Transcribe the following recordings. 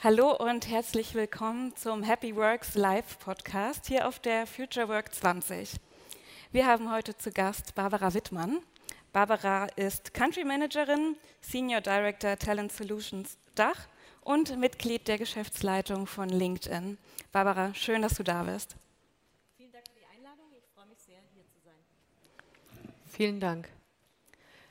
Hallo und herzlich willkommen zum Happy Works Live Podcast hier auf der Future Work 20. Wir haben heute zu Gast Barbara Wittmann. Barbara ist Country Managerin, Senior Director Talent Solutions Dach und Mitglied der Geschäftsleitung von LinkedIn. Barbara, schön, dass du da bist. Vielen Dank für die Einladung. Ich freue mich sehr, hier zu sein. Vielen Dank.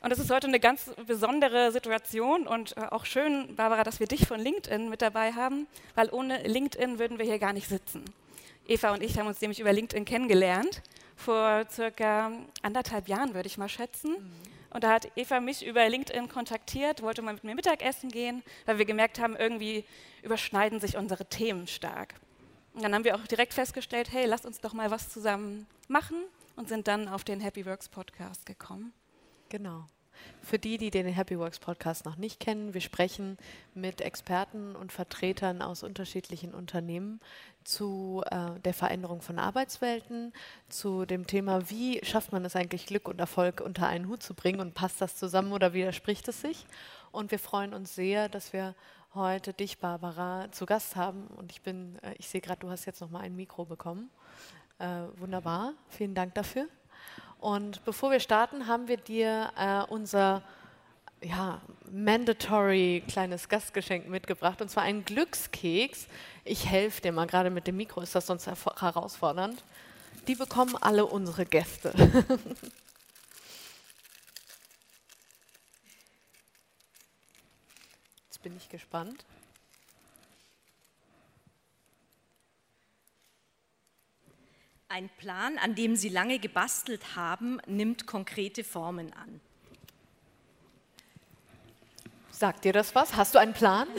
Und es ist heute eine ganz besondere Situation und äh, auch schön, Barbara, dass wir dich von LinkedIn mit dabei haben, weil ohne LinkedIn würden wir hier gar nicht sitzen. Eva und ich haben uns nämlich über LinkedIn kennengelernt, vor circa anderthalb Jahren, würde ich mal schätzen. Mhm. Und da hat Eva mich über LinkedIn kontaktiert, wollte mal mit mir Mittagessen gehen, weil wir gemerkt haben, irgendwie überschneiden sich unsere Themen stark. Und dann haben wir auch direkt festgestellt, hey, lass uns doch mal was zusammen machen und sind dann auf den Happy Works Podcast gekommen. Genau. Für die, die den Happy Works Podcast noch nicht kennen, wir sprechen mit Experten und Vertretern aus unterschiedlichen Unternehmen zu äh, der Veränderung von Arbeitswelten, zu dem Thema, wie schafft man es eigentlich, Glück und Erfolg unter einen Hut zu bringen und passt das zusammen oder widerspricht es sich? Und wir freuen uns sehr, dass wir heute dich, Barbara, zu Gast haben. Und ich bin, äh, ich sehe gerade, du hast jetzt noch mal ein Mikro bekommen. Äh, wunderbar, vielen Dank dafür. Und bevor wir starten, haben wir dir äh, unser ja, mandatory kleines Gastgeschenk mitgebracht, und zwar einen Glückskeks. Ich helfe dir mal, gerade mit dem Mikro ist das sonst herausfordernd. Die bekommen alle unsere Gäste. Jetzt bin ich gespannt. Ein Plan, an dem Sie lange gebastelt haben, nimmt konkrete Formen an. Sagt dir das was? Hast du einen Plan?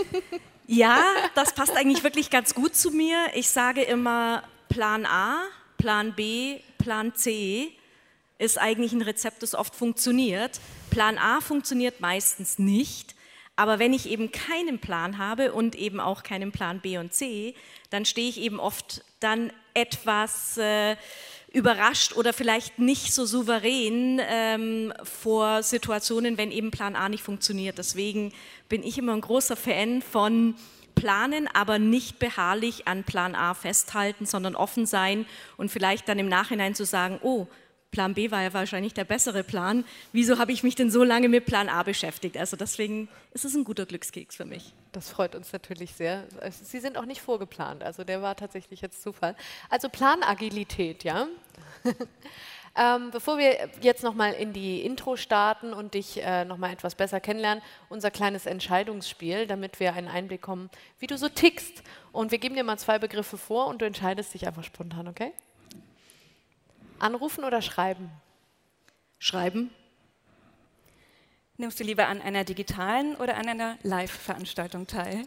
ja, das passt eigentlich wirklich ganz gut zu mir. Ich sage immer, Plan A, Plan B, Plan C ist eigentlich ein Rezept, das oft funktioniert. Plan A funktioniert meistens nicht. Aber wenn ich eben keinen Plan habe und eben auch keinen Plan B und C, dann stehe ich eben oft dann etwas äh, überrascht oder vielleicht nicht so souverän ähm, vor Situationen, wenn eben Plan A nicht funktioniert. Deswegen bin ich immer ein großer Fan von planen, aber nicht beharrlich an Plan A festhalten, sondern offen sein und vielleicht dann im Nachhinein zu sagen, oh, Plan B war ja wahrscheinlich der bessere Plan. Wieso habe ich mich denn so lange mit Plan A beschäftigt? Also deswegen ist es ein guter Glückskeks für mich. Das freut uns natürlich sehr. Sie sind auch nicht vorgeplant, also der war tatsächlich jetzt Zufall. Also Planagilität, ja. ähm, bevor wir jetzt nochmal in die Intro starten und dich äh, nochmal etwas besser kennenlernen, unser kleines Entscheidungsspiel, damit wir einen Einblick kommen, wie du so tickst. Und wir geben dir mal zwei Begriffe vor und du entscheidest dich einfach spontan, okay? Anrufen oder schreiben? Schreiben. Nimmst du lieber an einer digitalen oder an einer Live-Veranstaltung teil?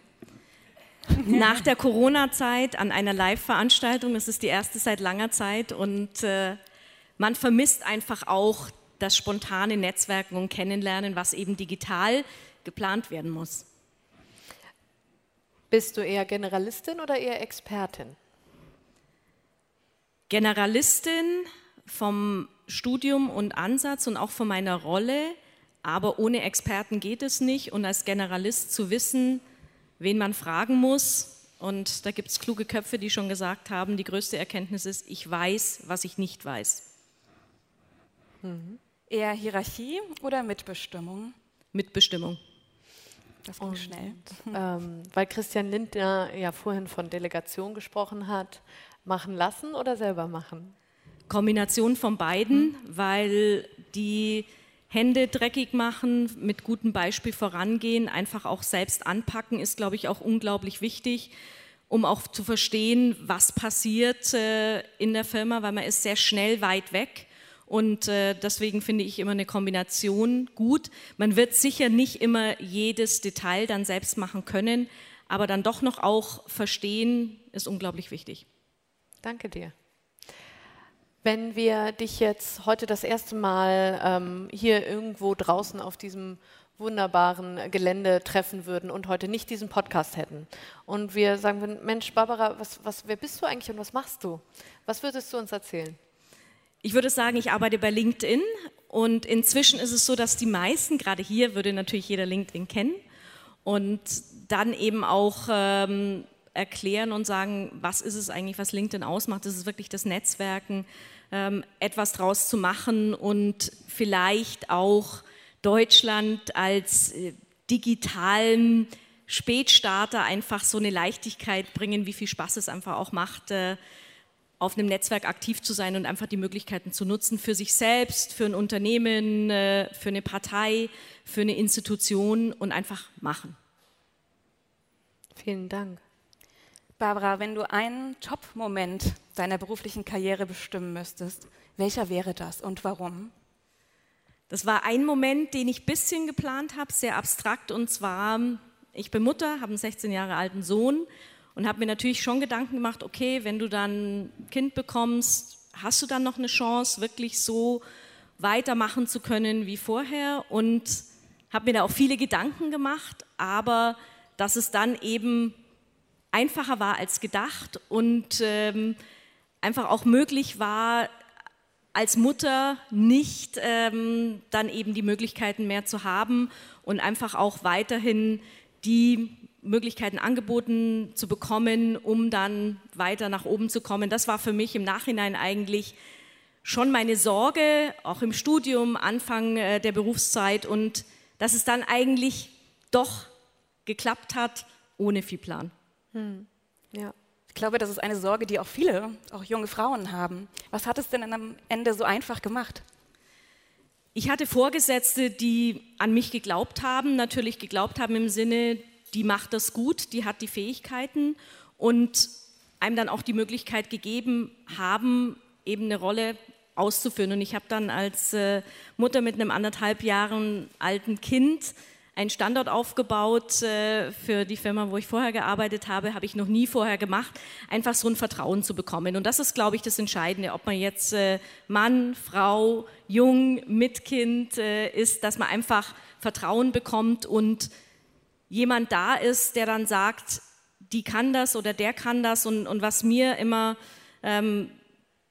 Nach der Corona-Zeit an einer Live-Veranstaltung, das ist die erste seit langer Zeit und äh, man vermisst einfach auch das spontane Netzwerken und Kennenlernen, was eben digital geplant werden muss. Bist du eher Generalistin oder eher Expertin? Generalistin, vom Studium und Ansatz und auch von meiner Rolle, aber ohne Experten geht es nicht. Und als Generalist zu wissen, wen man fragen muss. Und da gibt es kluge Köpfe, die schon gesagt haben, die größte Erkenntnis ist, ich weiß, was ich nicht weiß. Mhm. Eher Hierarchie oder Mitbestimmung? Mitbestimmung. Das ging und, schnell. Ähm, weil Christian Lindner ja vorhin von Delegation gesprochen hat, machen lassen oder selber machen? Kombination von beiden, mhm. weil die Hände dreckig machen, mit gutem Beispiel vorangehen, einfach auch selbst anpacken, ist, glaube ich, auch unglaublich wichtig, um auch zu verstehen, was passiert äh, in der Firma, weil man ist sehr schnell weit weg. Und äh, deswegen finde ich immer eine Kombination gut. Man wird sicher nicht immer jedes Detail dann selbst machen können, aber dann doch noch auch verstehen, ist unglaublich wichtig. Danke dir. Wenn wir dich jetzt heute das erste Mal ähm, hier irgendwo draußen auf diesem wunderbaren Gelände treffen würden und heute nicht diesen Podcast hätten und wir sagen würden, Mensch, Barbara, was, was, wer bist du eigentlich und was machst du? Was würdest du uns erzählen? Ich würde sagen, ich arbeite bei LinkedIn und inzwischen ist es so, dass die meisten, gerade hier würde natürlich jeder LinkedIn kennen, und dann eben auch ähm, erklären und sagen, was ist es eigentlich, was LinkedIn ausmacht. Das ist wirklich das Netzwerken, ähm, etwas draus zu machen und vielleicht auch Deutschland als äh, digitalen Spätstarter einfach so eine Leichtigkeit bringen, wie viel Spaß es einfach auch macht, äh, auf einem Netzwerk aktiv zu sein und einfach die Möglichkeiten zu nutzen für sich selbst, für ein Unternehmen, äh, für eine Partei, für eine Institution und einfach machen. Vielen Dank. Barbara, wenn du einen Top-Moment deiner beruflichen Karriere bestimmen müsstest, welcher wäre das und warum? Das war ein Moment, den ich ein bisschen geplant habe, sehr abstrakt, und zwar, ich bin Mutter, habe einen 16 Jahre alten Sohn und habe mir natürlich schon Gedanken gemacht, okay, wenn du dann ein Kind bekommst, hast du dann noch eine Chance, wirklich so weitermachen zu können wie vorher und habe mir da auch viele Gedanken gemacht, aber dass es dann eben einfacher war als gedacht und ähm, einfach auch möglich war, als Mutter nicht ähm, dann eben die Möglichkeiten mehr zu haben und einfach auch weiterhin die Möglichkeiten angeboten zu bekommen, um dann weiter nach oben zu kommen. Das war für mich im Nachhinein eigentlich schon meine Sorge, auch im Studium, Anfang äh, der Berufszeit und dass es dann eigentlich doch geklappt hat, ohne viel Plan. Hm. Ja. Ich glaube, das ist eine Sorge, die auch viele, auch junge Frauen haben. Was hat es denn am Ende so einfach gemacht? Ich hatte Vorgesetzte, die an mich geglaubt haben, natürlich geglaubt haben im Sinne, die macht das gut, die hat die Fähigkeiten und einem dann auch die Möglichkeit gegeben haben, eben eine Rolle auszuführen. Und ich habe dann als äh, Mutter mit einem anderthalb Jahren alten Kind einen Standort aufgebaut äh, für die Firma, wo ich vorher gearbeitet habe, habe ich noch nie vorher gemacht, einfach so ein Vertrauen zu bekommen. Und das ist, glaube ich, das Entscheidende, ob man jetzt äh, Mann, Frau, jung, mit Kind äh, ist, dass man einfach Vertrauen bekommt und jemand da ist, der dann sagt, die kann das oder der kann das. Und, und was mir immer, ähm,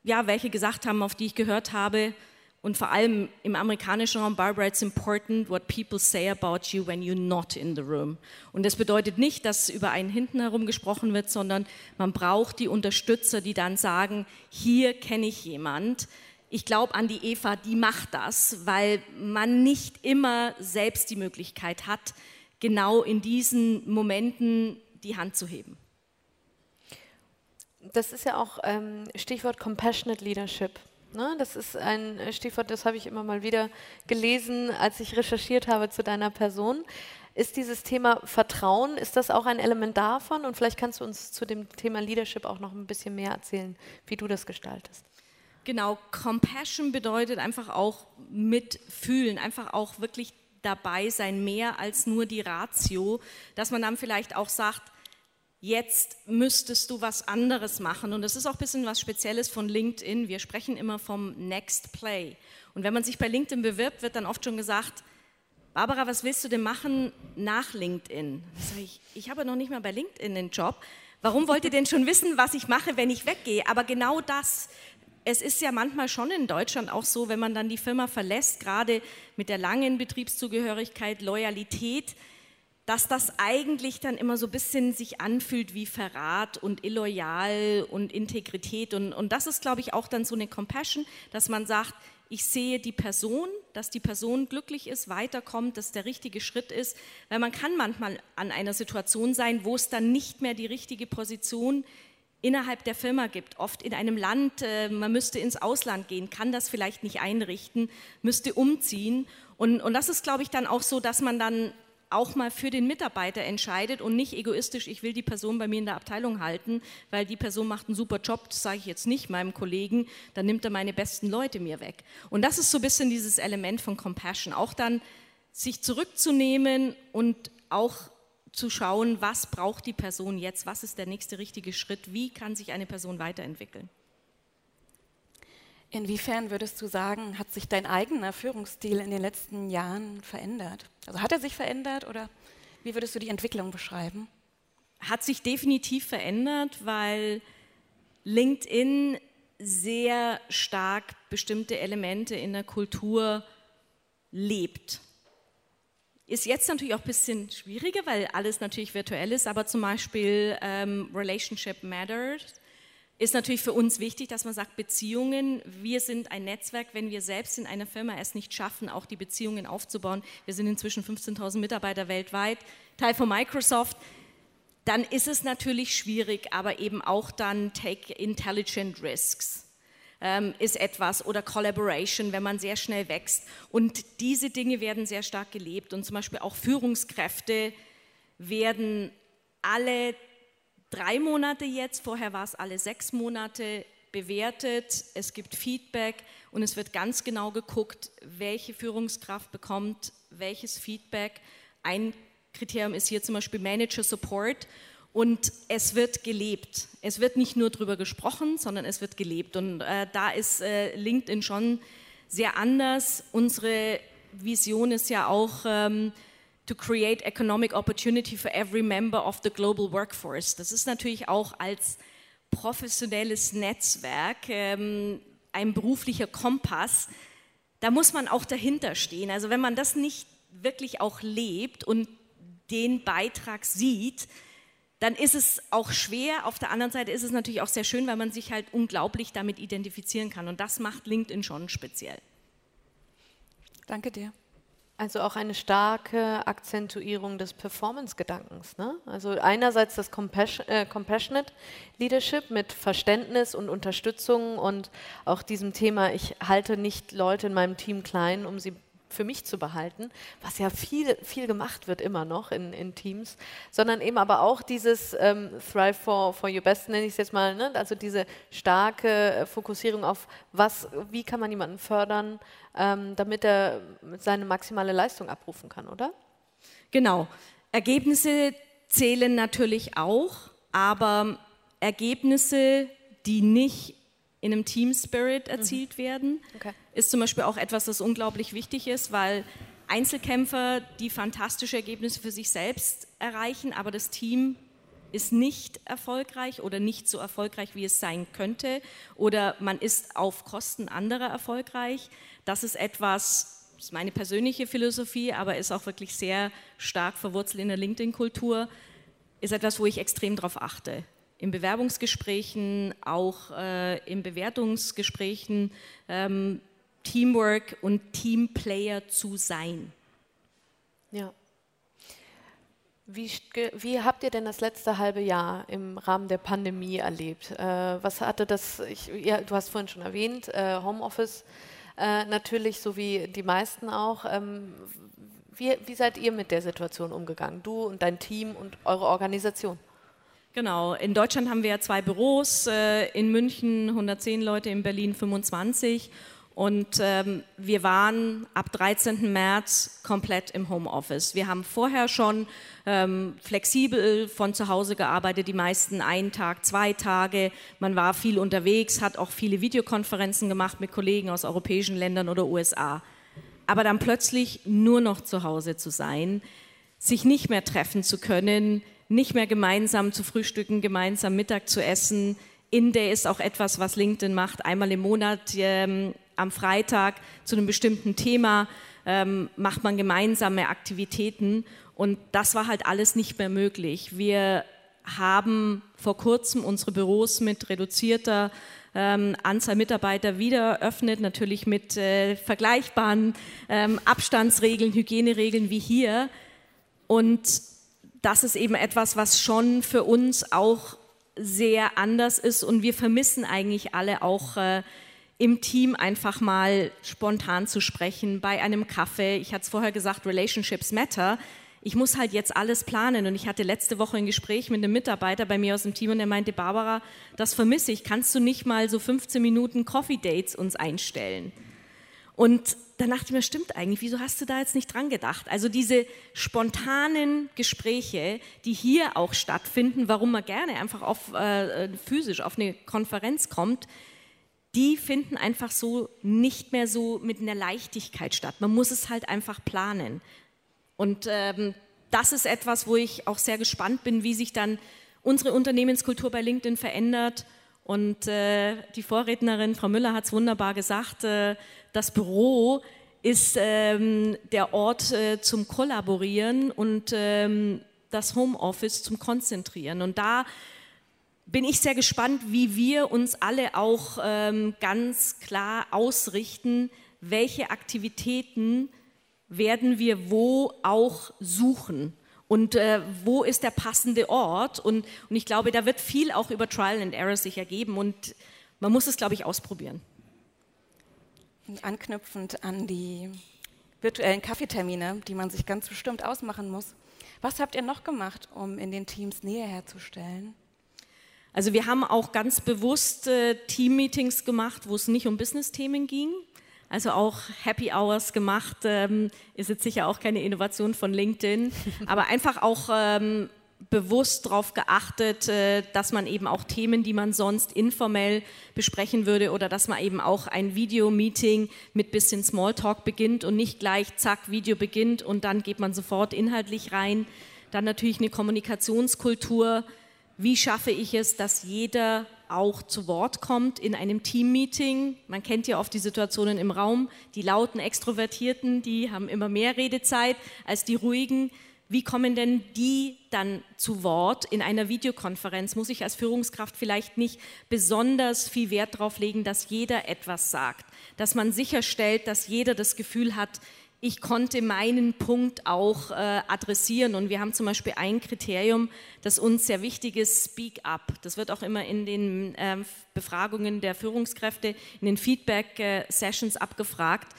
ja, welche gesagt haben, auf die ich gehört habe, und vor allem im amerikanischen Raum, Barbara, it's important what people say about you when you're not in the room. Und das bedeutet nicht, dass über einen hinten herum gesprochen wird, sondern man braucht die Unterstützer, die dann sagen, hier kenne ich jemand. Ich glaube an die Eva, die macht das, weil man nicht immer selbst die Möglichkeit hat, genau in diesen Momenten die Hand zu heben. Das ist ja auch ähm, Stichwort Compassionate Leadership. Ne? Das ist ein Stichwort, das habe ich immer mal wieder gelesen, als ich recherchiert habe zu deiner Person. Ist dieses Thema Vertrauen, ist das auch ein Element davon? Und vielleicht kannst du uns zu dem Thema Leadership auch noch ein bisschen mehr erzählen, wie du das gestaltest. Genau, Compassion bedeutet einfach auch mitfühlen, einfach auch wirklich dabei sein, mehr als nur die Ratio, dass man dann vielleicht auch sagt, jetzt müsstest du was anderes machen. Und das ist auch ein bisschen was Spezielles von LinkedIn. Wir sprechen immer vom Next Play. Und wenn man sich bei LinkedIn bewirbt, wird dann oft schon gesagt, Barbara, was willst du denn machen nach LinkedIn? Ich, ich habe noch nicht mal bei LinkedIn einen Job. Warum wollt ihr denn schon wissen, was ich mache, wenn ich weggehe? Aber genau das, es ist ja manchmal schon in Deutschland auch so, wenn man dann die Firma verlässt, gerade mit der langen Betriebszugehörigkeit, Loyalität, dass das eigentlich dann immer so ein bisschen sich anfühlt wie Verrat und illoyal und Integrität. Und, und das ist, glaube ich, auch dann so eine Compassion, dass man sagt, ich sehe die Person, dass die Person glücklich ist, weiterkommt, dass der richtige Schritt ist, weil man kann manchmal an einer Situation sein, wo es dann nicht mehr die richtige Position innerhalb der Firma gibt, oft in einem Land, äh, man müsste ins Ausland gehen, kann das vielleicht nicht einrichten, müsste umziehen. Und, und das ist, glaube ich, dann auch so, dass man dann auch mal für den Mitarbeiter entscheidet und nicht egoistisch, ich will die Person bei mir in der Abteilung halten, weil die Person macht einen super Job, das sage ich jetzt nicht meinem Kollegen, dann nimmt er meine besten Leute mir weg. Und das ist so ein bisschen dieses Element von Compassion, auch dann sich zurückzunehmen und auch zu schauen, was braucht die Person jetzt, was ist der nächste richtige Schritt, wie kann sich eine Person weiterentwickeln. Inwiefern würdest du sagen, hat sich dein eigener Führungsstil in den letzten Jahren verändert? Also hat er sich verändert oder wie würdest du die Entwicklung beschreiben? Hat sich definitiv verändert, weil LinkedIn sehr stark bestimmte Elemente in der Kultur lebt. Ist jetzt natürlich auch ein bisschen schwieriger, weil alles natürlich virtuell ist, aber zum Beispiel ähm, Relationship Matters ist natürlich für uns wichtig, dass man sagt, Beziehungen, wir sind ein Netzwerk, wenn wir selbst in einer Firma es nicht schaffen, auch die Beziehungen aufzubauen. Wir sind inzwischen 15.000 Mitarbeiter weltweit, Teil von Microsoft. Dann ist es natürlich schwierig, aber eben auch dann Take Intelligent Risks ähm, ist etwas oder Collaboration, wenn man sehr schnell wächst. Und diese Dinge werden sehr stark gelebt und zum Beispiel auch Führungskräfte werden alle drei Monate jetzt, vorher war es alle sechs Monate bewertet, es gibt Feedback und es wird ganz genau geguckt, welche Führungskraft bekommt welches Feedback. Ein Kriterium ist hier zum Beispiel Manager Support und es wird gelebt. Es wird nicht nur darüber gesprochen, sondern es wird gelebt. Und äh, da ist äh, LinkedIn schon sehr anders. Unsere Vision ist ja auch, ähm, to create economic opportunity for every member of the global workforce. Das ist natürlich auch als professionelles Netzwerk ähm, ein beruflicher Kompass. Da muss man auch dahinter stehen. Also wenn man das nicht wirklich auch lebt und den Beitrag sieht, dann ist es auch schwer. Auf der anderen Seite ist es natürlich auch sehr schön, weil man sich halt unglaublich damit identifizieren kann. Und das macht LinkedIn schon speziell. Danke dir. Also auch eine starke Akzentuierung des Performance-Gedankens. Ne? Also einerseits das Compassion, äh, Compassionate Leadership mit Verständnis und Unterstützung und auch diesem Thema, ich halte nicht Leute in meinem Team klein, um sie für mich zu behalten, was ja viel, viel gemacht wird immer noch in, in Teams, sondern eben aber auch dieses ähm, Thrive for, for Your Best, nenne ich es jetzt mal, ne? also diese starke äh, Fokussierung auf, was, wie kann man jemanden fördern, ähm, damit er seine maximale Leistung abrufen kann, oder? Genau. Ergebnisse zählen natürlich auch, aber Ergebnisse, die nicht in einem Team Spirit mhm. erzielt mhm. werden, okay. Ist zum Beispiel auch etwas, das unglaublich wichtig ist, weil Einzelkämpfer, die fantastische Ergebnisse für sich selbst erreichen, aber das Team ist nicht erfolgreich oder nicht so erfolgreich, wie es sein könnte, oder man ist auf Kosten anderer erfolgreich. Das ist etwas, das ist meine persönliche Philosophie, aber ist auch wirklich sehr stark verwurzelt in der LinkedIn-Kultur, ist etwas, wo ich extrem darauf achte in Bewerbungsgesprächen, auch äh, in Bewertungsgesprächen ähm, Teamwork und Teamplayer zu sein. Ja. Wie, wie, habt ihr denn das letzte halbe Jahr im Rahmen der Pandemie erlebt? Äh, was hatte das, ich, ja, du hast vorhin schon erwähnt, äh, Homeoffice äh, natürlich, so wie die meisten auch. Ähm, wie, wie seid ihr mit der Situation umgegangen? Du und dein Team und eure Organisation? Genau, in Deutschland haben wir ja zwei Büros, äh, in München 110 Leute, in Berlin 25 und ähm, wir waren ab 13. März komplett im Homeoffice. Wir haben vorher schon ähm, flexibel von zu Hause gearbeitet, die meisten einen Tag, zwei Tage. Man war viel unterwegs, hat auch viele Videokonferenzen gemacht mit Kollegen aus europäischen Ländern oder USA. Aber dann plötzlich nur noch zu Hause zu sein, sich nicht mehr treffen zu können, nicht mehr gemeinsam zu frühstücken, gemeinsam Mittag zu essen. In-Day ist auch etwas, was LinkedIn macht. Einmal im Monat ähm, am Freitag zu einem bestimmten Thema ähm, macht man gemeinsame Aktivitäten. Und das war halt alles nicht mehr möglich. Wir haben vor kurzem unsere Büros mit reduzierter ähm, Anzahl Mitarbeiter wieder öffnet, natürlich mit äh, vergleichbaren ähm, Abstandsregeln, Hygieneregeln wie hier. Und das ist eben etwas, was schon für uns auch sehr anders ist und wir vermissen eigentlich alle auch äh, im Team einfach mal spontan zu sprechen bei einem Kaffee. Ich hatte es vorher gesagt, Relationships matter. Ich muss halt jetzt alles planen und ich hatte letzte Woche ein Gespräch mit einem Mitarbeiter bei mir aus dem Team und der meinte, Barbara, das vermisse ich. Kannst du nicht mal so 15 Minuten Coffee Dates uns einstellen? Und dann dachte ich mir, stimmt eigentlich, wieso hast du da jetzt nicht dran gedacht? Also diese spontanen Gespräche, die hier auch stattfinden, warum man gerne einfach auf, äh, physisch auf eine Konferenz kommt, die finden einfach so nicht mehr so mit einer Leichtigkeit statt. Man muss es halt einfach planen. Und ähm, das ist etwas, wo ich auch sehr gespannt bin, wie sich dann unsere Unternehmenskultur bei LinkedIn verändert und äh, die Vorrednerin, Frau Müller, hat es wunderbar gesagt, äh, das Büro ist ähm, der Ort äh, zum Kollaborieren und ähm, das Homeoffice zum Konzentrieren. Und da bin ich sehr gespannt, wie wir uns alle auch ähm, ganz klar ausrichten, welche Aktivitäten werden wir wo auch suchen und äh, wo ist der passende Ort. Und, und ich glaube, da wird viel auch über Trial and Error sich ergeben und man muss es, glaube ich, ausprobieren. Anknüpfend an die virtuellen Kaffeetermine, die man sich ganz bestimmt ausmachen muss. Was habt ihr noch gemacht, um in den Teams Nähe herzustellen? Also wir haben auch ganz bewusst äh, Team-Meetings gemacht, wo es nicht um Business-Themen ging. Also auch Happy Hours gemacht, ähm, ist jetzt sicher auch keine Innovation von LinkedIn, aber einfach auch ähm, bewusst darauf geachtet, äh, dass man eben auch Themen, die man sonst informell besprechen würde oder dass man eben auch ein Video-Meeting mit bisschen Smalltalk beginnt und nicht gleich zack, Video beginnt und dann geht man sofort inhaltlich rein. Dann natürlich eine Kommunikationskultur. Wie schaffe ich es, dass jeder auch zu Wort kommt in einem Team-Meeting? Man kennt ja oft die Situationen im Raum. Die lauten Extrovertierten, die haben immer mehr Redezeit als die ruhigen wie kommen denn die dann zu Wort in einer Videokonferenz? Muss ich als Führungskraft vielleicht nicht besonders viel Wert darauf legen, dass jeder etwas sagt, dass man sicherstellt, dass jeder das Gefühl hat, ich konnte meinen Punkt auch äh, adressieren. Und wir haben zum Beispiel ein Kriterium, das uns sehr wichtig ist, Speak Up. Das wird auch immer in den äh, Befragungen der Führungskräfte, in den Feedback-Sessions äh, abgefragt.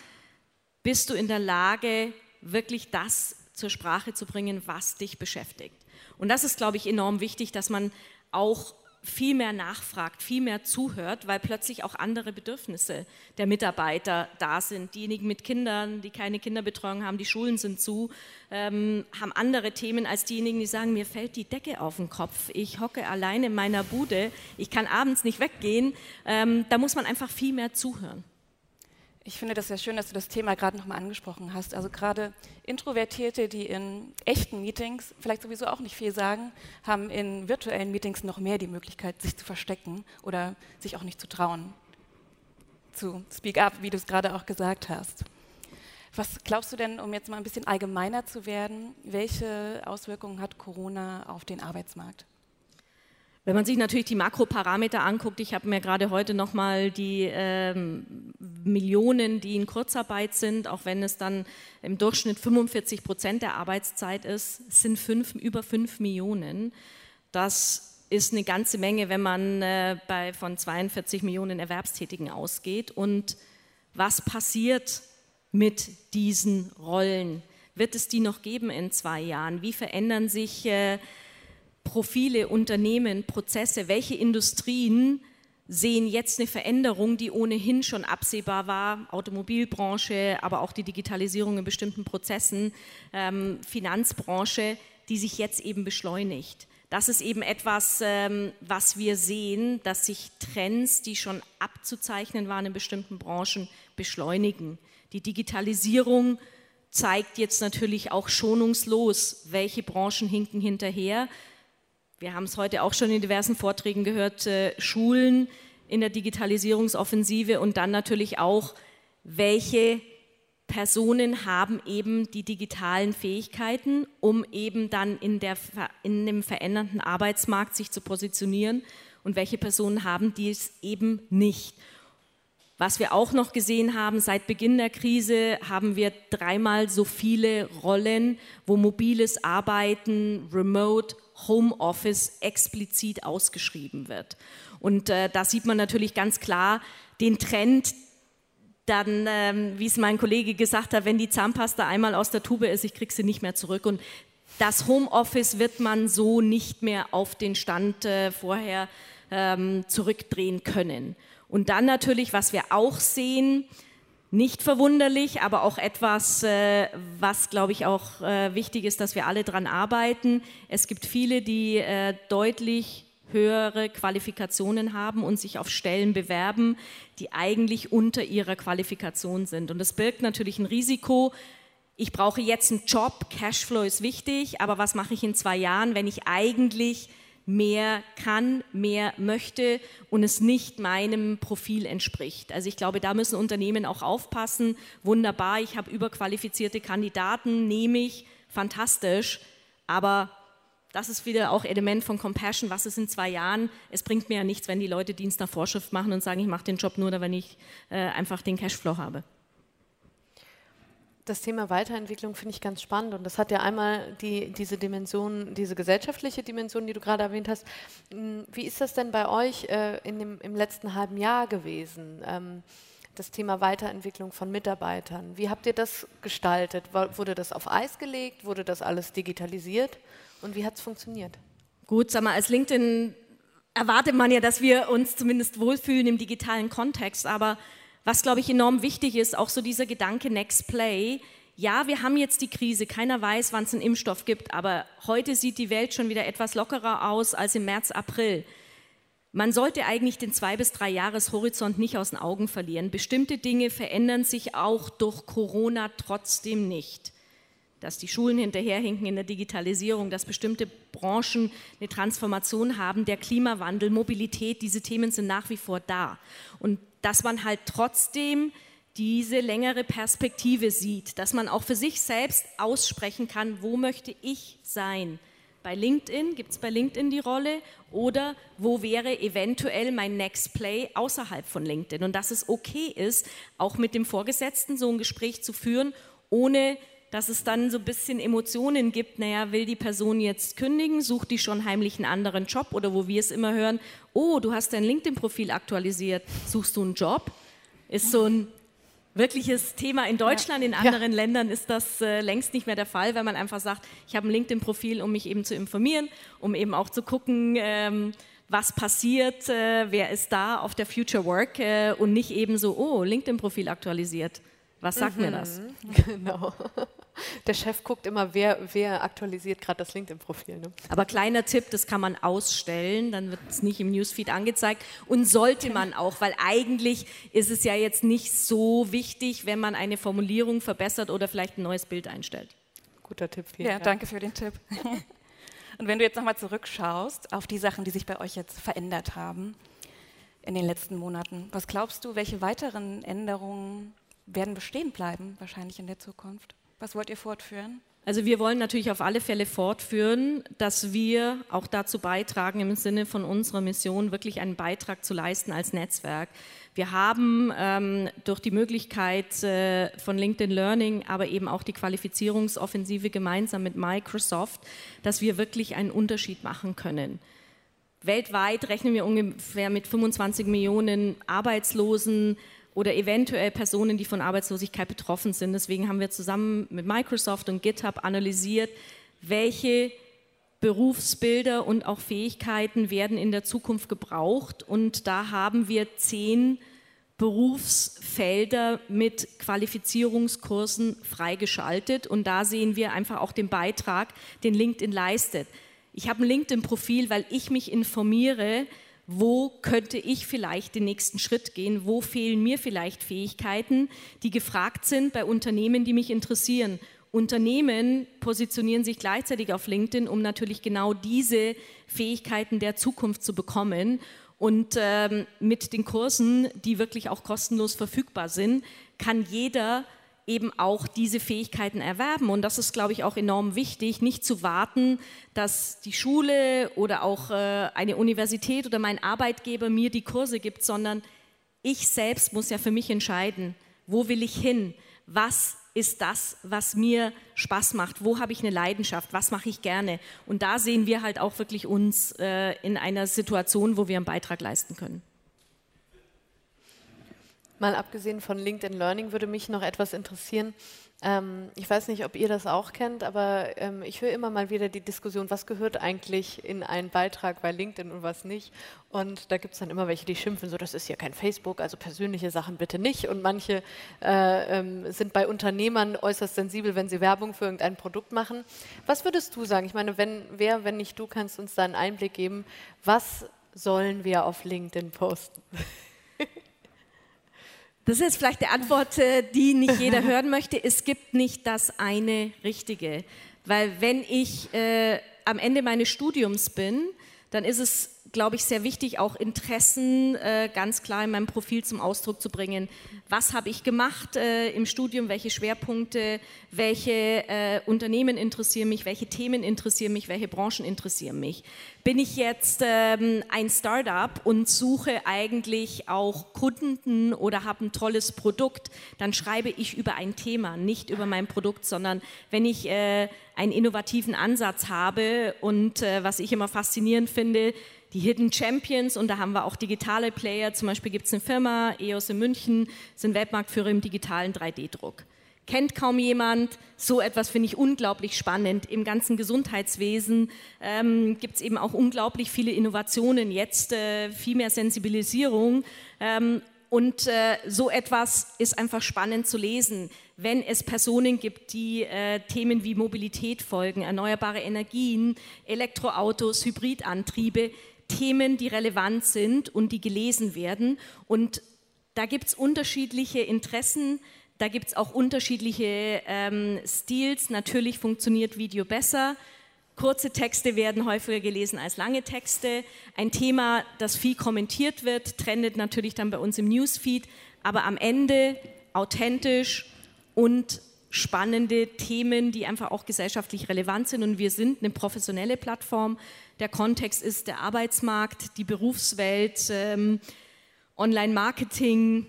Bist du in der Lage, wirklich das zur Sprache zu bringen, was dich beschäftigt. Und das ist, glaube ich, enorm wichtig, dass man auch viel mehr nachfragt, viel mehr zuhört, weil plötzlich auch andere Bedürfnisse der Mitarbeiter da sind. Diejenigen mit Kindern, die keine Kinderbetreuung haben, die Schulen sind zu, ähm, haben andere Themen als diejenigen, die sagen, mir fällt die Decke auf den Kopf, ich hocke alleine in meiner Bude, ich kann abends nicht weggehen. Ähm, da muss man einfach viel mehr zuhören. Ich finde das sehr schön, dass du das Thema gerade nochmal angesprochen hast. Also gerade Introvertierte, die in echten Meetings vielleicht sowieso auch nicht viel sagen, haben in virtuellen Meetings noch mehr die Möglichkeit, sich zu verstecken oder sich auch nicht zu trauen. Zu speak up, wie du es gerade auch gesagt hast. Was glaubst du denn, um jetzt mal ein bisschen allgemeiner zu werden, welche Auswirkungen hat Corona auf den Arbeitsmarkt? Wenn man sich natürlich die Makroparameter anguckt, ich habe mir gerade heute nochmal die ähm, Millionen, die in Kurzarbeit sind, auch wenn es dann im Durchschnitt 45 Prozent der Arbeitszeit ist, sind fünf, über fünf Millionen. Das ist eine ganze Menge, wenn man äh, bei, von 42 Millionen Erwerbstätigen ausgeht. Und was passiert mit diesen Rollen? Wird es die noch geben in zwei Jahren? Wie verändern sich äh, Profile, Unternehmen, Prozesse, welche Industrien sehen jetzt eine Veränderung, die ohnehin schon absehbar war, Automobilbranche, aber auch die Digitalisierung in bestimmten Prozessen, ähm, Finanzbranche, die sich jetzt eben beschleunigt. Das ist eben etwas, ähm, was wir sehen, dass sich Trends, die schon abzuzeichnen waren in bestimmten Branchen, beschleunigen. Die Digitalisierung zeigt jetzt natürlich auch schonungslos, welche Branchen hinken hinterher, wir haben es heute auch schon in diversen Vorträgen gehört, äh, Schulen in der Digitalisierungsoffensive und dann natürlich auch, welche Personen haben eben die digitalen Fähigkeiten, um eben dann in, der, in dem verändernden Arbeitsmarkt sich zu positionieren und welche Personen haben dies eben nicht. Was wir auch noch gesehen haben, seit Beginn der Krise haben wir dreimal so viele Rollen, wo mobiles Arbeiten, Remote Homeoffice explizit ausgeschrieben wird. Und äh, da sieht man natürlich ganz klar den Trend, dann, ähm, wie es mein Kollege gesagt hat, wenn die Zahnpasta einmal aus der Tube ist, ich kriege sie nicht mehr zurück. Und das Homeoffice wird man so nicht mehr auf den Stand äh, vorher ähm, zurückdrehen können. Und dann natürlich, was wir auch sehen, nicht verwunderlich, aber auch etwas, äh, was, glaube ich, auch äh, wichtig ist, dass wir alle daran arbeiten. Es gibt viele, die äh, deutlich höhere Qualifikationen haben und sich auf Stellen bewerben, die eigentlich unter ihrer Qualifikation sind. Und das birgt natürlich ein Risiko. Ich brauche jetzt einen Job, Cashflow ist wichtig, aber was mache ich in zwei Jahren, wenn ich eigentlich mehr kann, mehr möchte und es nicht meinem Profil entspricht. Also ich glaube, da müssen Unternehmen auch aufpassen. Wunderbar, ich habe überqualifizierte Kandidaten, nehme ich, fantastisch, aber das ist wieder auch Element von Compassion. Was ist in zwei Jahren? Es bringt mir ja nichts, wenn die Leute Dienst nach Vorschrift machen und sagen, ich mache den Job nur, wenn ich äh, einfach den Cashflow habe. Das Thema Weiterentwicklung finde ich ganz spannend und das hat ja einmal die, diese Dimension, diese gesellschaftliche Dimension, die du gerade erwähnt hast. Hm, wie ist das denn bei euch äh, in dem, im letzten halben Jahr gewesen? Ähm, das Thema Weiterentwicklung von Mitarbeitern. Wie habt ihr das gestaltet? Wurde das auf Eis gelegt? Wurde das alles digitalisiert? Und wie hat es funktioniert? Gut, sag mal, als LinkedIn erwartet man ja, dass wir uns zumindest wohlfühlen im digitalen Kontext, aber was, glaube ich, enorm wichtig ist, auch so dieser Gedanke Next Play. Ja, wir haben jetzt die Krise, keiner weiß, wann es einen Impfstoff gibt, aber heute sieht die Welt schon wieder etwas lockerer aus als im März, April. Man sollte eigentlich den zwei bis drei Jahreshorizont nicht aus den Augen verlieren. Bestimmte Dinge verändern sich auch durch Corona trotzdem nicht. Dass die Schulen hinterherhinken in der Digitalisierung, dass bestimmte Branchen eine Transformation haben, der Klimawandel, Mobilität, diese Themen sind nach wie vor da. Und dass man halt trotzdem diese längere Perspektive sieht, dass man auch für sich selbst aussprechen kann, wo möchte ich sein. Bei LinkedIn gibt es bei LinkedIn die Rolle oder wo wäre eventuell mein Next Play außerhalb von LinkedIn und dass es okay ist, auch mit dem Vorgesetzten so ein Gespräch zu führen, ohne dass es dann so ein bisschen Emotionen gibt, naja, will die Person jetzt kündigen, sucht die schon heimlich einen anderen Job oder wo wir es immer hören, oh, du hast dein LinkedIn-Profil aktualisiert, suchst du einen Job? Ist so ein wirkliches Thema in Deutschland, in anderen ja. Ländern ist das äh, längst nicht mehr der Fall, weil man einfach sagt, ich habe ein LinkedIn-Profil, um mich eben zu informieren, um eben auch zu gucken, ähm, was passiert, äh, wer ist da auf der Future Work äh, und nicht eben so, oh, LinkedIn-Profil aktualisiert. Was sagt mhm. mir das? Genau. Der Chef guckt immer, wer, wer aktualisiert gerade das LinkedIn-Profil. Ne? Aber kleiner Tipp, das kann man ausstellen, dann wird es nicht im Newsfeed angezeigt und sollte man auch, weil eigentlich ist es ja jetzt nicht so wichtig, wenn man eine Formulierung verbessert oder vielleicht ein neues Bild einstellt. Guter Tipp. Vielen ja, Dank. danke für den Tipp. Und wenn du jetzt nochmal zurückschaust auf die Sachen, die sich bei euch jetzt verändert haben in den letzten Monaten, was glaubst du, welche weiteren Änderungen werden bestehen bleiben, wahrscheinlich in der Zukunft? Was wollt ihr fortführen? Also wir wollen natürlich auf alle Fälle fortführen, dass wir auch dazu beitragen, im Sinne von unserer Mission wirklich einen Beitrag zu leisten als Netzwerk. Wir haben ähm, durch die Möglichkeit äh, von LinkedIn Learning, aber eben auch die Qualifizierungsoffensive gemeinsam mit Microsoft, dass wir wirklich einen Unterschied machen können. Weltweit rechnen wir ungefähr mit 25 Millionen Arbeitslosen, oder eventuell Personen, die von Arbeitslosigkeit betroffen sind. Deswegen haben wir zusammen mit Microsoft und GitHub analysiert, welche Berufsbilder und auch Fähigkeiten werden in der Zukunft gebraucht. Und da haben wir zehn Berufsfelder mit Qualifizierungskursen freigeschaltet. Und da sehen wir einfach auch den Beitrag, den LinkedIn leistet. Ich habe ein LinkedIn-Profil, weil ich mich informiere, wo könnte ich vielleicht den nächsten Schritt gehen, wo fehlen mir vielleicht Fähigkeiten, die gefragt sind bei Unternehmen, die mich interessieren. Unternehmen positionieren sich gleichzeitig auf LinkedIn, um natürlich genau diese Fähigkeiten der Zukunft zu bekommen. Und ähm, mit den Kursen, die wirklich auch kostenlos verfügbar sind, kann jeder eben auch diese Fähigkeiten erwerben. Und das ist, glaube ich, auch enorm wichtig, nicht zu warten, dass die Schule oder auch äh, eine Universität oder mein Arbeitgeber mir die Kurse gibt, sondern ich selbst muss ja für mich entscheiden, wo will ich hin, was ist das, was mir Spaß macht, wo habe ich eine Leidenschaft, was mache ich gerne. Und da sehen wir halt auch wirklich uns äh, in einer Situation, wo wir einen Beitrag leisten können. Mal abgesehen von LinkedIn Learning würde mich noch etwas interessieren. Ähm, ich weiß nicht, ob ihr das auch kennt, aber ähm, ich höre immer mal wieder die Diskussion, was gehört eigentlich in einen Beitrag bei LinkedIn und was nicht. Und da gibt es dann immer welche, die schimpfen, so das ist ja kein Facebook, also persönliche Sachen bitte nicht. Und manche äh, ähm, sind bei Unternehmern äußerst sensibel, wenn sie Werbung für irgendein Produkt machen. Was würdest du sagen? Ich meine, wenn, wer, wenn nicht du, kannst uns da einen Einblick geben. Was sollen wir auf LinkedIn posten? Das ist vielleicht die Antwort, äh, die nicht jeder hören möchte. Es gibt nicht das eine Richtige. Weil wenn ich äh, am Ende meines Studiums bin, dann ist es glaube ich, sehr wichtig, auch Interessen äh, ganz klar in meinem Profil zum Ausdruck zu bringen. Was habe ich gemacht äh, im Studium, welche Schwerpunkte, welche äh, Unternehmen interessieren mich, welche Themen interessieren mich, welche Branchen interessieren mich. Bin ich jetzt ähm, ein Startup und suche eigentlich auch Kunden oder habe ein tolles Produkt, dann schreibe ich über ein Thema, nicht über mein Produkt, sondern wenn ich äh, einen innovativen Ansatz habe und äh, was ich immer faszinierend finde, die Hidden Champions und da haben wir auch digitale Player. Zum Beispiel gibt es eine Firma, EOS in München, sind Weltmarktführer im digitalen 3D-Druck. Kennt kaum jemand. So etwas finde ich unglaublich spannend. Im ganzen Gesundheitswesen ähm, gibt es eben auch unglaublich viele Innovationen jetzt, äh, viel mehr Sensibilisierung. Ähm, und äh, so etwas ist einfach spannend zu lesen, wenn es Personen gibt, die äh, Themen wie Mobilität folgen, erneuerbare Energien, Elektroautos, Hybridantriebe, Themen, die relevant sind und die gelesen werden. Und da gibt es unterschiedliche Interessen, da gibt es auch unterschiedliche ähm, Stils. Natürlich funktioniert Video besser. Kurze Texte werden häufiger gelesen als lange Texte. Ein Thema, das viel kommentiert wird, trendet natürlich dann bei uns im Newsfeed, aber am Ende authentisch und spannende Themen, die einfach auch gesellschaftlich relevant sind. Und wir sind eine professionelle Plattform. Der Kontext ist der Arbeitsmarkt, die Berufswelt, ähm, Online-Marketing,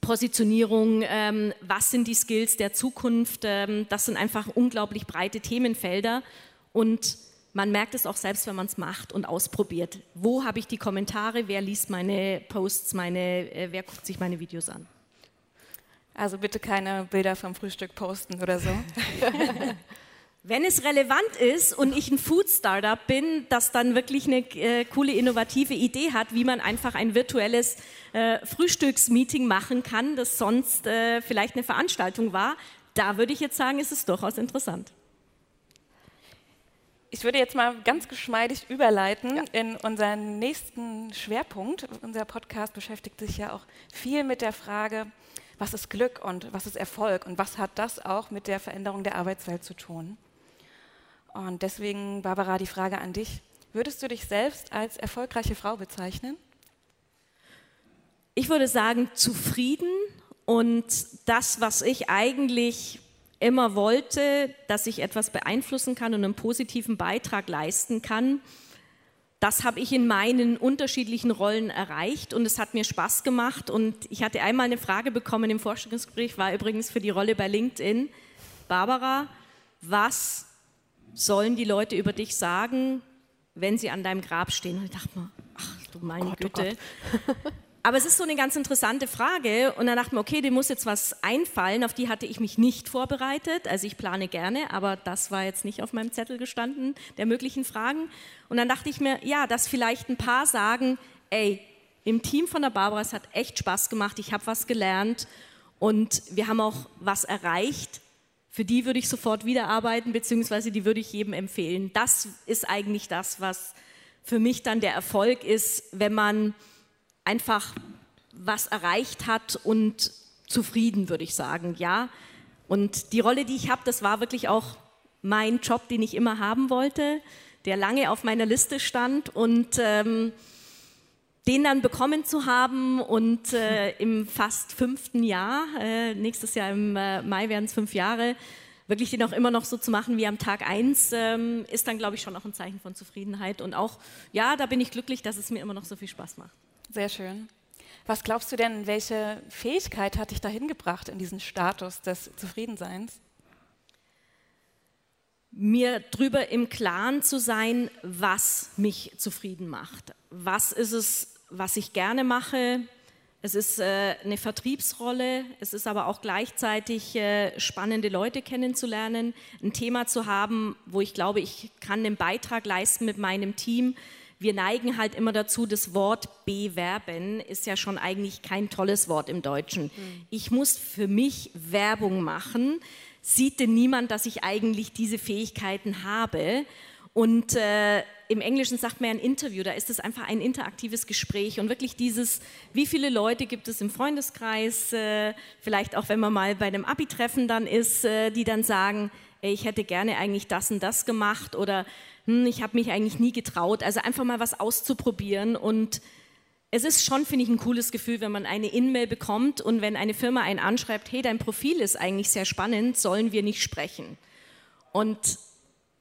Positionierung, ähm, was sind die Skills der Zukunft. Ähm, das sind einfach unglaublich breite Themenfelder. Und man merkt es auch selbst, wenn man es macht und ausprobiert. Wo habe ich die Kommentare? Wer liest meine Posts? Meine, äh, wer guckt sich meine Videos an? Also bitte keine Bilder vom Frühstück posten oder so. Wenn es relevant ist und ich ein Food-Startup bin, das dann wirklich eine äh, coole, innovative Idee hat, wie man einfach ein virtuelles äh, Frühstücksmeeting machen kann, das sonst äh, vielleicht eine Veranstaltung war, da würde ich jetzt sagen, ist es durchaus interessant. Ich würde jetzt mal ganz geschmeidig überleiten ja. in unseren nächsten Schwerpunkt. Unser Podcast beschäftigt sich ja auch viel mit der Frage, was ist Glück und was ist Erfolg und was hat das auch mit der Veränderung der Arbeitswelt zu tun. Und deswegen, Barbara, die Frage an dich. Würdest du dich selbst als erfolgreiche Frau bezeichnen? Ich würde sagen, zufrieden und das, was ich eigentlich immer wollte, dass ich etwas beeinflussen kann und einen positiven Beitrag leisten kann, das habe ich in meinen unterschiedlichen Rollen erreicht und es hat mir Spaß gemacht. Und ich hatte einmal eine Frage bekommen im Vorstellungsgespräch, war übrigens für die Rolle bei LinkedIn. Barbara, was sollen die Leute über dich sagen, wenn sie an deinem Grab stehen? Und ich dachte mir, ach du meine oh Gott, Güte. Oh Aber es ist so eine ganz interessante Frage und dann dachte mir, okay, dem muss jetzt was einfallen, auf die hatte ich mich nicht vorbereitet. Also ich plane gerne, aber das war jetzt nicht auf meinem Zettel gestanden, der möglichen Fragen. Und dann dachte ich mir, ja, dass vielleicht ein paar sagen, ey, im Team von der Barbara, es hat echt Spaß gemacht, ich habe was gelernt und wir haben auch was erreicht. Für die würde ich sofort wieder arbeiten, beziehungsweise die würde ich jedem empfehlen. Das ist eigentlich das, was für mich dann der Erfolg ist, wenn man einfach was erreicht hat und zufrieden, würde ich sagen, ja. Und die Rolle, die ich habe, das war wirklich auch mein Job, den ich immer haben wollte, der lange auf meiner Liste stand und ähm, den dann bekommen zu haben und äh, im fast fünften Jahr, äh, nächstes Jahr im äh, Mai werden es fünf Jahre, wirklich den auch immer noch so zu machen wie am Tag eins, ähm, ist dann, glaube ich, schon auch ein Zeichen von Zufriedenheit und auch, ja, da bin ich glücklich, dass es mir immer noch so viel Spaß macht. Sehr schön. Was glaubst du denn, welche Fähigkeit hat dich dahin gebracht in diesen Status des Zufriedenseins? Mir darüber im Klaren zu sein, was mich zufrieden macht. Was ist es, was ich gerne mache? Es ist äh, eine Vertriebsrolle, es ist aber auch gleichzeitig äh, spannende Leute kennenzulernen, ein Thema zu haben, wo ich glaube, ich kann einen Beitrag leisten mit meinem Team, wir neigen halt immer dazu, das Wort bewerben ist ja schon eigentlich kein tolles Wort im Deutschen. Mhm. Ich muss für mich Werbung machen. Sieht denn niemand, dass ich eigentlich diese Fähigkeiten habe? Und äh, im Englischen sagt man ein Interview, da ist es einfach ein interaktives Gespräch und wirklich dieses, wie viele Leute gibt es im Freundeskreis, äh, vielleicht auch wenn man mal bei einem Abi-Treffen dann ist, äh, die dann sagen, ey, ich hätte gerne eigentlich das und das gemacht oder hm, ich habe mich eigentlich nie getraut. Also einfach mal was auszuprobieren und es ist schon, finde ich, ein cooles Gefühl, wenn man eine In-Mail bekommt und wenn eine Firma einen anschreibt, hey, dein Profil ist eigentlich sehr spannend, sollen wir nicht sprechen. Und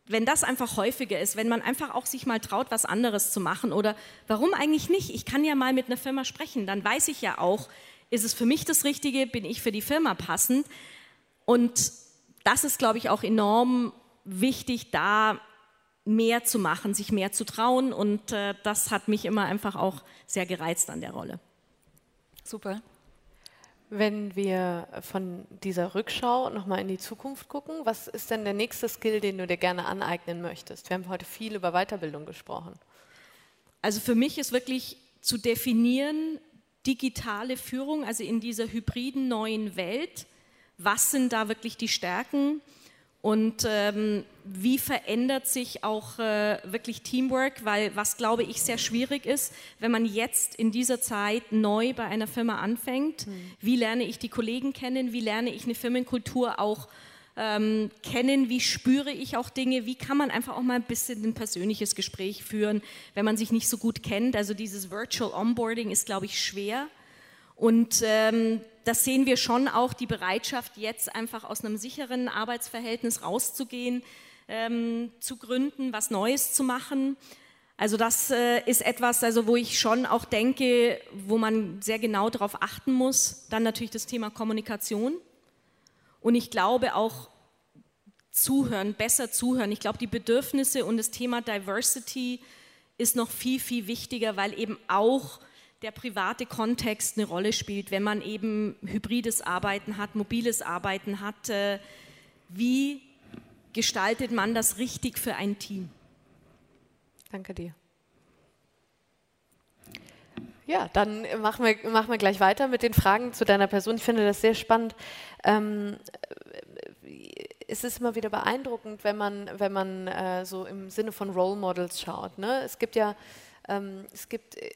wenn das einfach häufiger ist, wenn man einfach auch sich mal traut, was anderes zu machen oder warum eigentlich nicht? Ich kann ja mal mit einer Firma sprechen, dann weiß ich ja auch, ist es für mich das Richtige, bin ich für die Firma passend? Und das ist, glaube ich, auch enorm wichtig, da mehr zu machen, sich mehr zu trauen. Und äh, das hat mich immer einfach auch sehr gereizt an der Rolle. Super. Wenn wir von dieser Rückschau nochmal in die Zukunft gucken, was ist denn der nächste Skill, den du dir gerne aneignen möchtest? Wir haben heute viel über Weiterbildung gesprochen. Also für mich ist wirklich zu definieren, digitale Führung, also in dieser hybriden neuen Welt, was sind da wirklich die Stärken? Und ähm, wie verändert sich auch äh, wirklich Teamwork? Weil was, glaube ich, sehr schwierig ist, wenn man jetzt in dieser Zeit neu bei einer Firma anfängt, mhm. wie lerne ich die Kollegen kennen, wie lerne ich eine Firmenkultur auch ähm, kennen, wie spüre ich auch Dinge, wie kann man einfach auch mal ein bisschen ein persönliches Gespräch führen, wenn man sich nicht so gut kennt. Also dieses Virtual Onboarding ist, glaube ich, schwer. Und ähm, das sehen wir schon auch, die Bereitschaft, jetzt einfach aus einem sicheren Arbeitsverhältnis rauszugehen, ähm, zu gründen, was Neues zu machen. Also das äh, ist etwas, also wo ich schon auch denke, wo man sehr genau darauf achten muss. Dann natürlich das Thema Kommunikation. Und ich glaube auch zuhören, besser zuhören. Ich glaube, die Bedürfnisse und das Thema Diversity ist noch viel, viel wichtiger, weil eben auch der private Kontext eine Rolle spielt, wenn man eben hybrides Arbeiten hat, mobiles Arbeiten hat. Äh, wie gestaltet man das richtig für ein Team? Danke dir. Ja, dann machen wir, machen wir gleich weiter mit den Fragen zu deiner Person. Ich finde das sehr spannend. Ähm, es ist immer wieder beeindruckend, wenn man, wenn man äh, so im Sinne von Role Models schaut. Ne? Es gibt ja ähm, es gibt äh,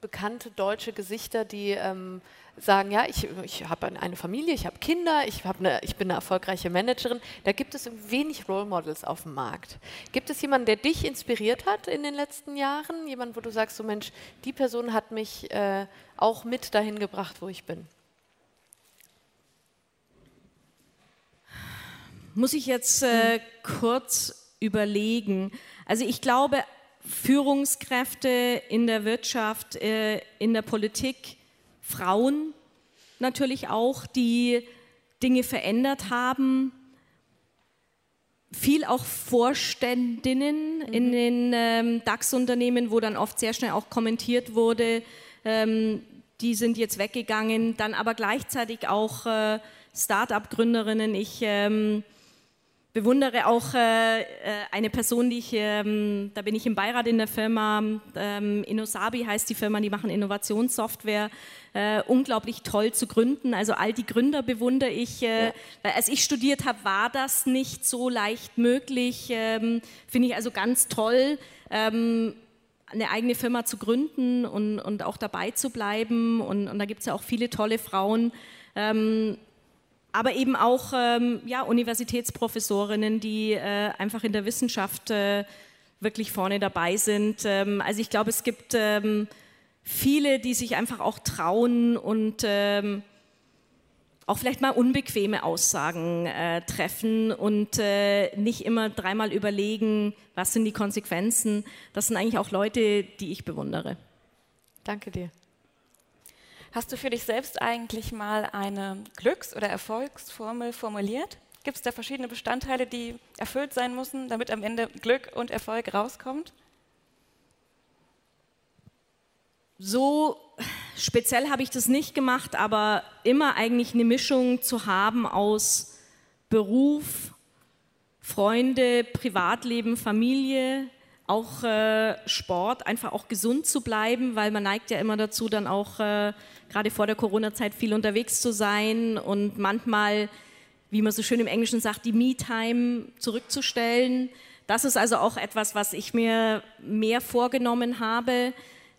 bekannte deutsche Gesichter, die ähm, sagen, ja, ich, ich habe eine Familie, ich habe Kinder, ich, hab eine, ich bin eine erfolgreiche Managerin. Da gibt es wenig Role Models auf dem Markt. Gibt es jemanden, der dich inspiriert hat in den letzten Jahren? Jemand, wo du sagst, so Mensch, die Person hat mich äh, auch mit dahin gebracht, wo ich bin? Muss ich jetzt äh, kurz überlegen. Also ich glaube, Führungskräfte in der Wirtschaft, äh, in der Politik, Frauen natürlich auch, die Dinge verändert haben. Viel auch Vorständinnen mhm. in den ähm, DAX-Unternehmen, wo dann oft sehr schnell auch kommentiert wurde, ähm, die sind jetzt weggegangen. Dann aber gleichzeitig auch äh, Start-up-Gründerinnen. Ich ähm, bewundere auch äh, äh, eine Person, die ich, ähm, da bin ich im Beirat in der Firma, ähm, Innosabi heißt die Firma, die machen Innovationssoftware, äh, unglaublich toll zu gründen. Also all die Gründer bewundere ich, äh, ja. weil als ich studiert habe, war das nicht so leicht möglich. Ähm, Finde ich also ganz toll. Ähm, eine eigene Firma zu gründen und, und auch dabei zu bleiben. Und, und da gibt es ja auch viele tolle Frauen. Ähm, aber eben auch ähm, ja, Universitätsprofessorinnen, die äh, einfach in der Wissenschaft äh, wirklich vorne dabei sind. Ähm, also ich glaube, es gibt ähm, viele, die sich einfach auch trauen und ähm, auch vielleicht mal unbequeme Aussagen äh, treffen und äh, nicht immer dreimal überlegen, was sind die Konsequenzen. Das sind eigentlich auch Leute, die ich bewundere. Danke dir. Hast du für dich selbst eigentlich mal eine Glücks- oder Erfolgsformel formuliert? Gibt es da verschiedene Bestandteile, die erfüllt sein müssen, damit am Ende Glück und Erfolg rauskommt? So speziell habe ich das nicht gemacht, aber immer eigentlich eine Mischung zu haben aus Beruf, Freunde, Privatleben, Familie, auch äh, Sport, einfach auch gesund zu bleiben, weil man neigt ja immer dazu, dann auch äh, gerade vor der Corona-Zeit viel unterwegs zu sein und manchmal, wie man so schön im Englischen sagt, die Me-Time zurückzustellen. Das ist also auch etwas, was ich mir mehr vorgenommen habe,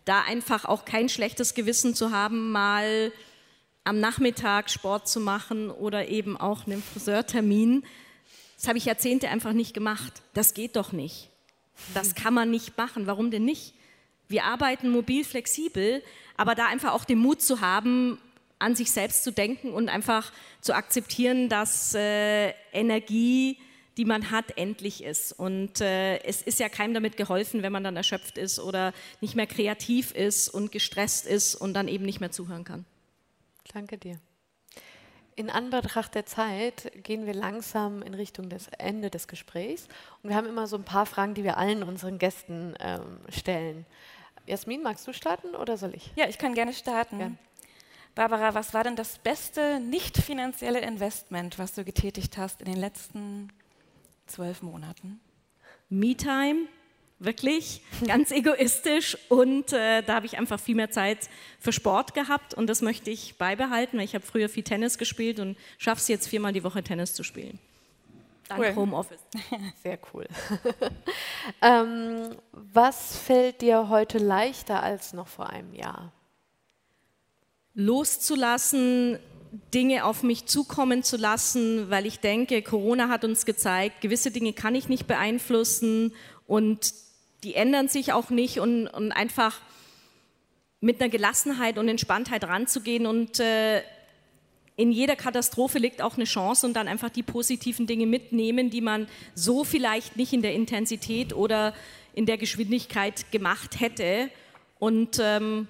da einfach auch kein schlechtes Gewissen zu haben, mal am Nachmittag Sport zu machen oder eben auch einen Friseurtermin. Das habe ich Jahrzehnte einfach nicht gemacht. Das geht doch nicht. Das kann man nicht machen. Warum denn nicht? Wir arbeiten mobil flexibel, aber da einfach auch den Mut zu haben, an sich selbst zu denken und einfach zu akzeptieren, dass äh, Energie, die man hat, endlich ist. Und äh, es ist ja keinem damit geholfen, wenn man dann erschöpft ist oder nicht mehr kreativ ist und gestresst ist und dann eben nicht mehr zuhören kann. Danke dir. In Anbetracht der Zeit gehen wir langsam in Richtung des Ende des Gesprächs und wir haben immer so ein paar Fragen, die wir allen unseren Gästen ähm, stellen. Jasmin, magst du starten oder soll ich? Ja, ich kann gerne starten. Gern. Barbara, was war denn das beste nicht finanzielle Investment, was du getätigt hast in den letzten zwölf Monaten? Me-Time, wirklich ganz egoistisch und äh, da habe ich einfach viel mehr Zeit für Sport gehabt und das möchte ich beibehalten, weil ich habe früher viel Tennis gespielt und schaffe es jetzt viermal die Woche Tennis zu spielen. Dank cool. Homeoffice. Sehr cool. ähm, was fällt dir heute leichter als noch vor einem Jahr? loszulassen, Dinge auf mich zukommen zu lassen, weil ich denke, Corona hat uns gezeigt, gewisse Dinge kann ich nicht beeinflussen und die ändern sich auch nicht und, und einfach mit einer Gelassenheit und Entspanntheit ranzugehen und äh, in jeder Katastrophe liegt auch eine Chance und dann einfach die positiven Dinge mitnehmen, die man so vielleicht nicht in der Intensität oder in der Geschwindigkeit gemacht hätte. Und ähm,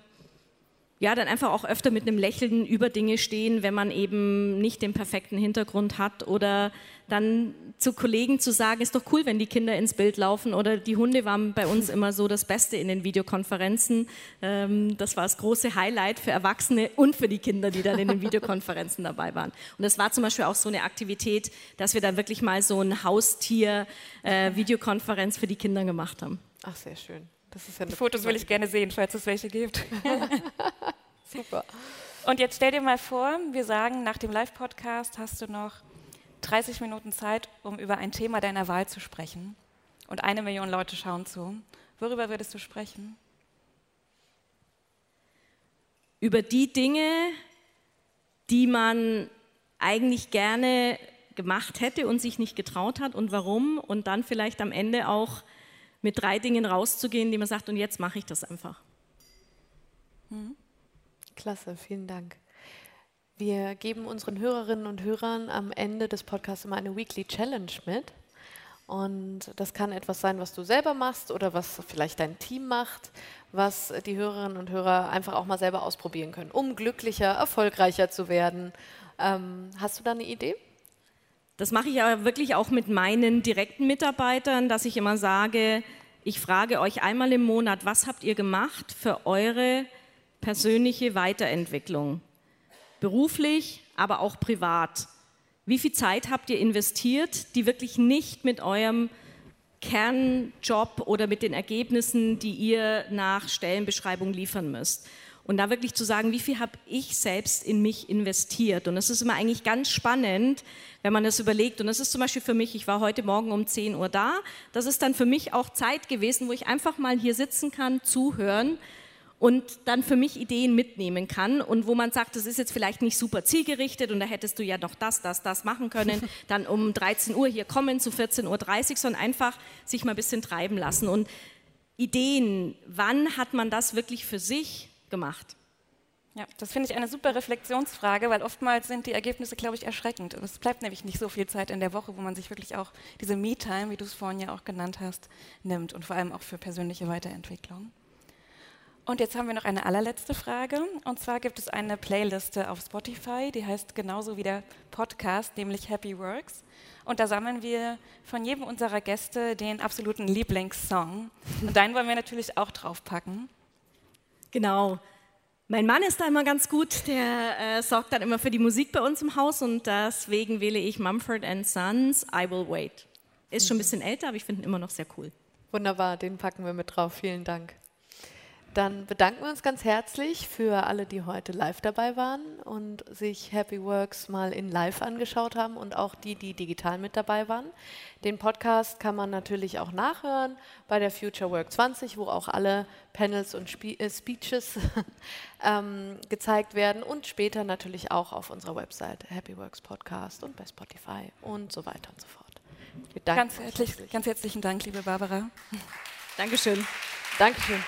ja, dann einfach auch öfter mit einem Lächeln über Dinge stehen, wenn man eben nicht den perfekten Hintergrund hat oder dann zu Kollegen zu sagen, ist doch cool, wenn die Kinder ins Bild laufen oder die Hunde waren bei uns immer so das Beste in den Videokonferenzen. Ähm, das war das große Highlight für Erwachsene und für die Kinder, die dann in den Videokonferenzen dabei waren. Und das war zum Beispiel auch so eine Aktivität, dass wir da wirklich mal so ein Haustier-Videokonferenz äh, für die Kinder gemacht haben. Ach, sehr schön. Ja Fotos will ich gerne sehen, falls es welche gibt. Super. Und jetzt stell dir mal vor, wir sagen, nach dem Live-Podcast hast du noch 30 Minuten Zeit, um über ein Thema deiner Wahl zu sprechen. Und eine Million Leute schauen zu. Worüber würdest du sprechen? Über die Dinge, die man eigentlich gerne gemacht hätte und sich nicht getraut hat und warum. Und dann vielleicht am Ende auch mit drei Dingen rauszugehen, die man sagt, und jetzt mache ich das einfach. Mhm. Klasse, vielen Dank. Wir geben unseren Hörerinnen und Hörern am Ende des Podcasts immer eine Weekly Challenge mit. Und das kann etwas sein, was du selber machst oder was vielleicht dein Team macht, was die Hörerinnen und Hörer einfach auch mal selber ausprobieren können, um glücklicher, erfolgreicher zu werden. Ähm, hast du da eine Idee? Das mache ich aber wirklich auch mit meinen direkten Mitarbeitern, dass ich immer sage, ich frage euch einmal im Monat, was habt ihr gemacht für eure persönliche Weiterentwicklung? Beruflich, aber auch privat. Wie viel Zeit habt ihr investiert, die wirklich nicht mit eurem Kernjob oder mit den Ergebnissen, die ihr nach Stellenbeschreibung liefern müsst? Und da wirklich zu sagen, wie viel habe ich selbst in mich investiert? Und das ist immer eigentlich ganz spannend, wenn man das überlegt. Und das ist zum Beispiel für mich, ich war heute Morgen um 10 Uhr da. Das ist dann für mich auch Zeit gewesen, wo ich einfach mal hier sitzen kann, zuhören und dann für mich Ideen mitnehmen kann und wo man sagt, das ist jetzt vielleicht nicht super zielgerichtet und da hättest du ja noch das, das, das machen können, dann um 13 Uhr hier kommen zu 14.30 Uhr, sondern einfach sich mal ein bisschen treiben lassen und Ideen, wann hat man das wirklich für sich gemacht? Ja, das finde ich eine super Reflexionsfrage, weil oftmals sind die Ergebnisse, glaube ich, erschreckend. Es bleibt nämlich nicht so viel Zeit in der Woche, wo man sich wirklich auch diese Me-Time, wie du es vorhin ja auch genannt hast, nimmt und vor allem auch für persönliche Weiterentwicklung. Und jetzt haben wir noch eine allerletzte Frage. Und zwar gibt es eine Playliste auf Spotify, die heißt genauso wie der Podcast, nämlich Happy Works. Und da sammeln wir von jedem unserer Gäste den absoluten Lieblingssong. Und deinen wollen wir natürlich auch draufpacken. Genau. Mein Mann ist da immer ganz gut, der äh, sorgt dann immer für die Musik bei uns im Haus und deswegen wähle ich Mumford Sons, I Will Wait. Ist schon ein bisschen älter, aber ich finde ihn immer noch sehr cool. Wunderbar, den packen wir mit drauf. Vielen Dank. Dann bedanken wir uns ganz herzlich für alle, die heute live dabei waren und sich Happy Works mal in live angeschaut haben und auch die, die digital mit dabei waren. Den Podcast kann man natürlich auch nachhören bei der Future Work 20, wo auch alle Panels und Spe äh, Speeches ähm, gezeigt werden und später natürlich auch auf unserer Website Happy Works Podcast und bei Spotify und so weiter und so fort. Ganz, herzlich, ganz herzlichen Dank, liebe Barbara. Dankeschön. Dankeschön.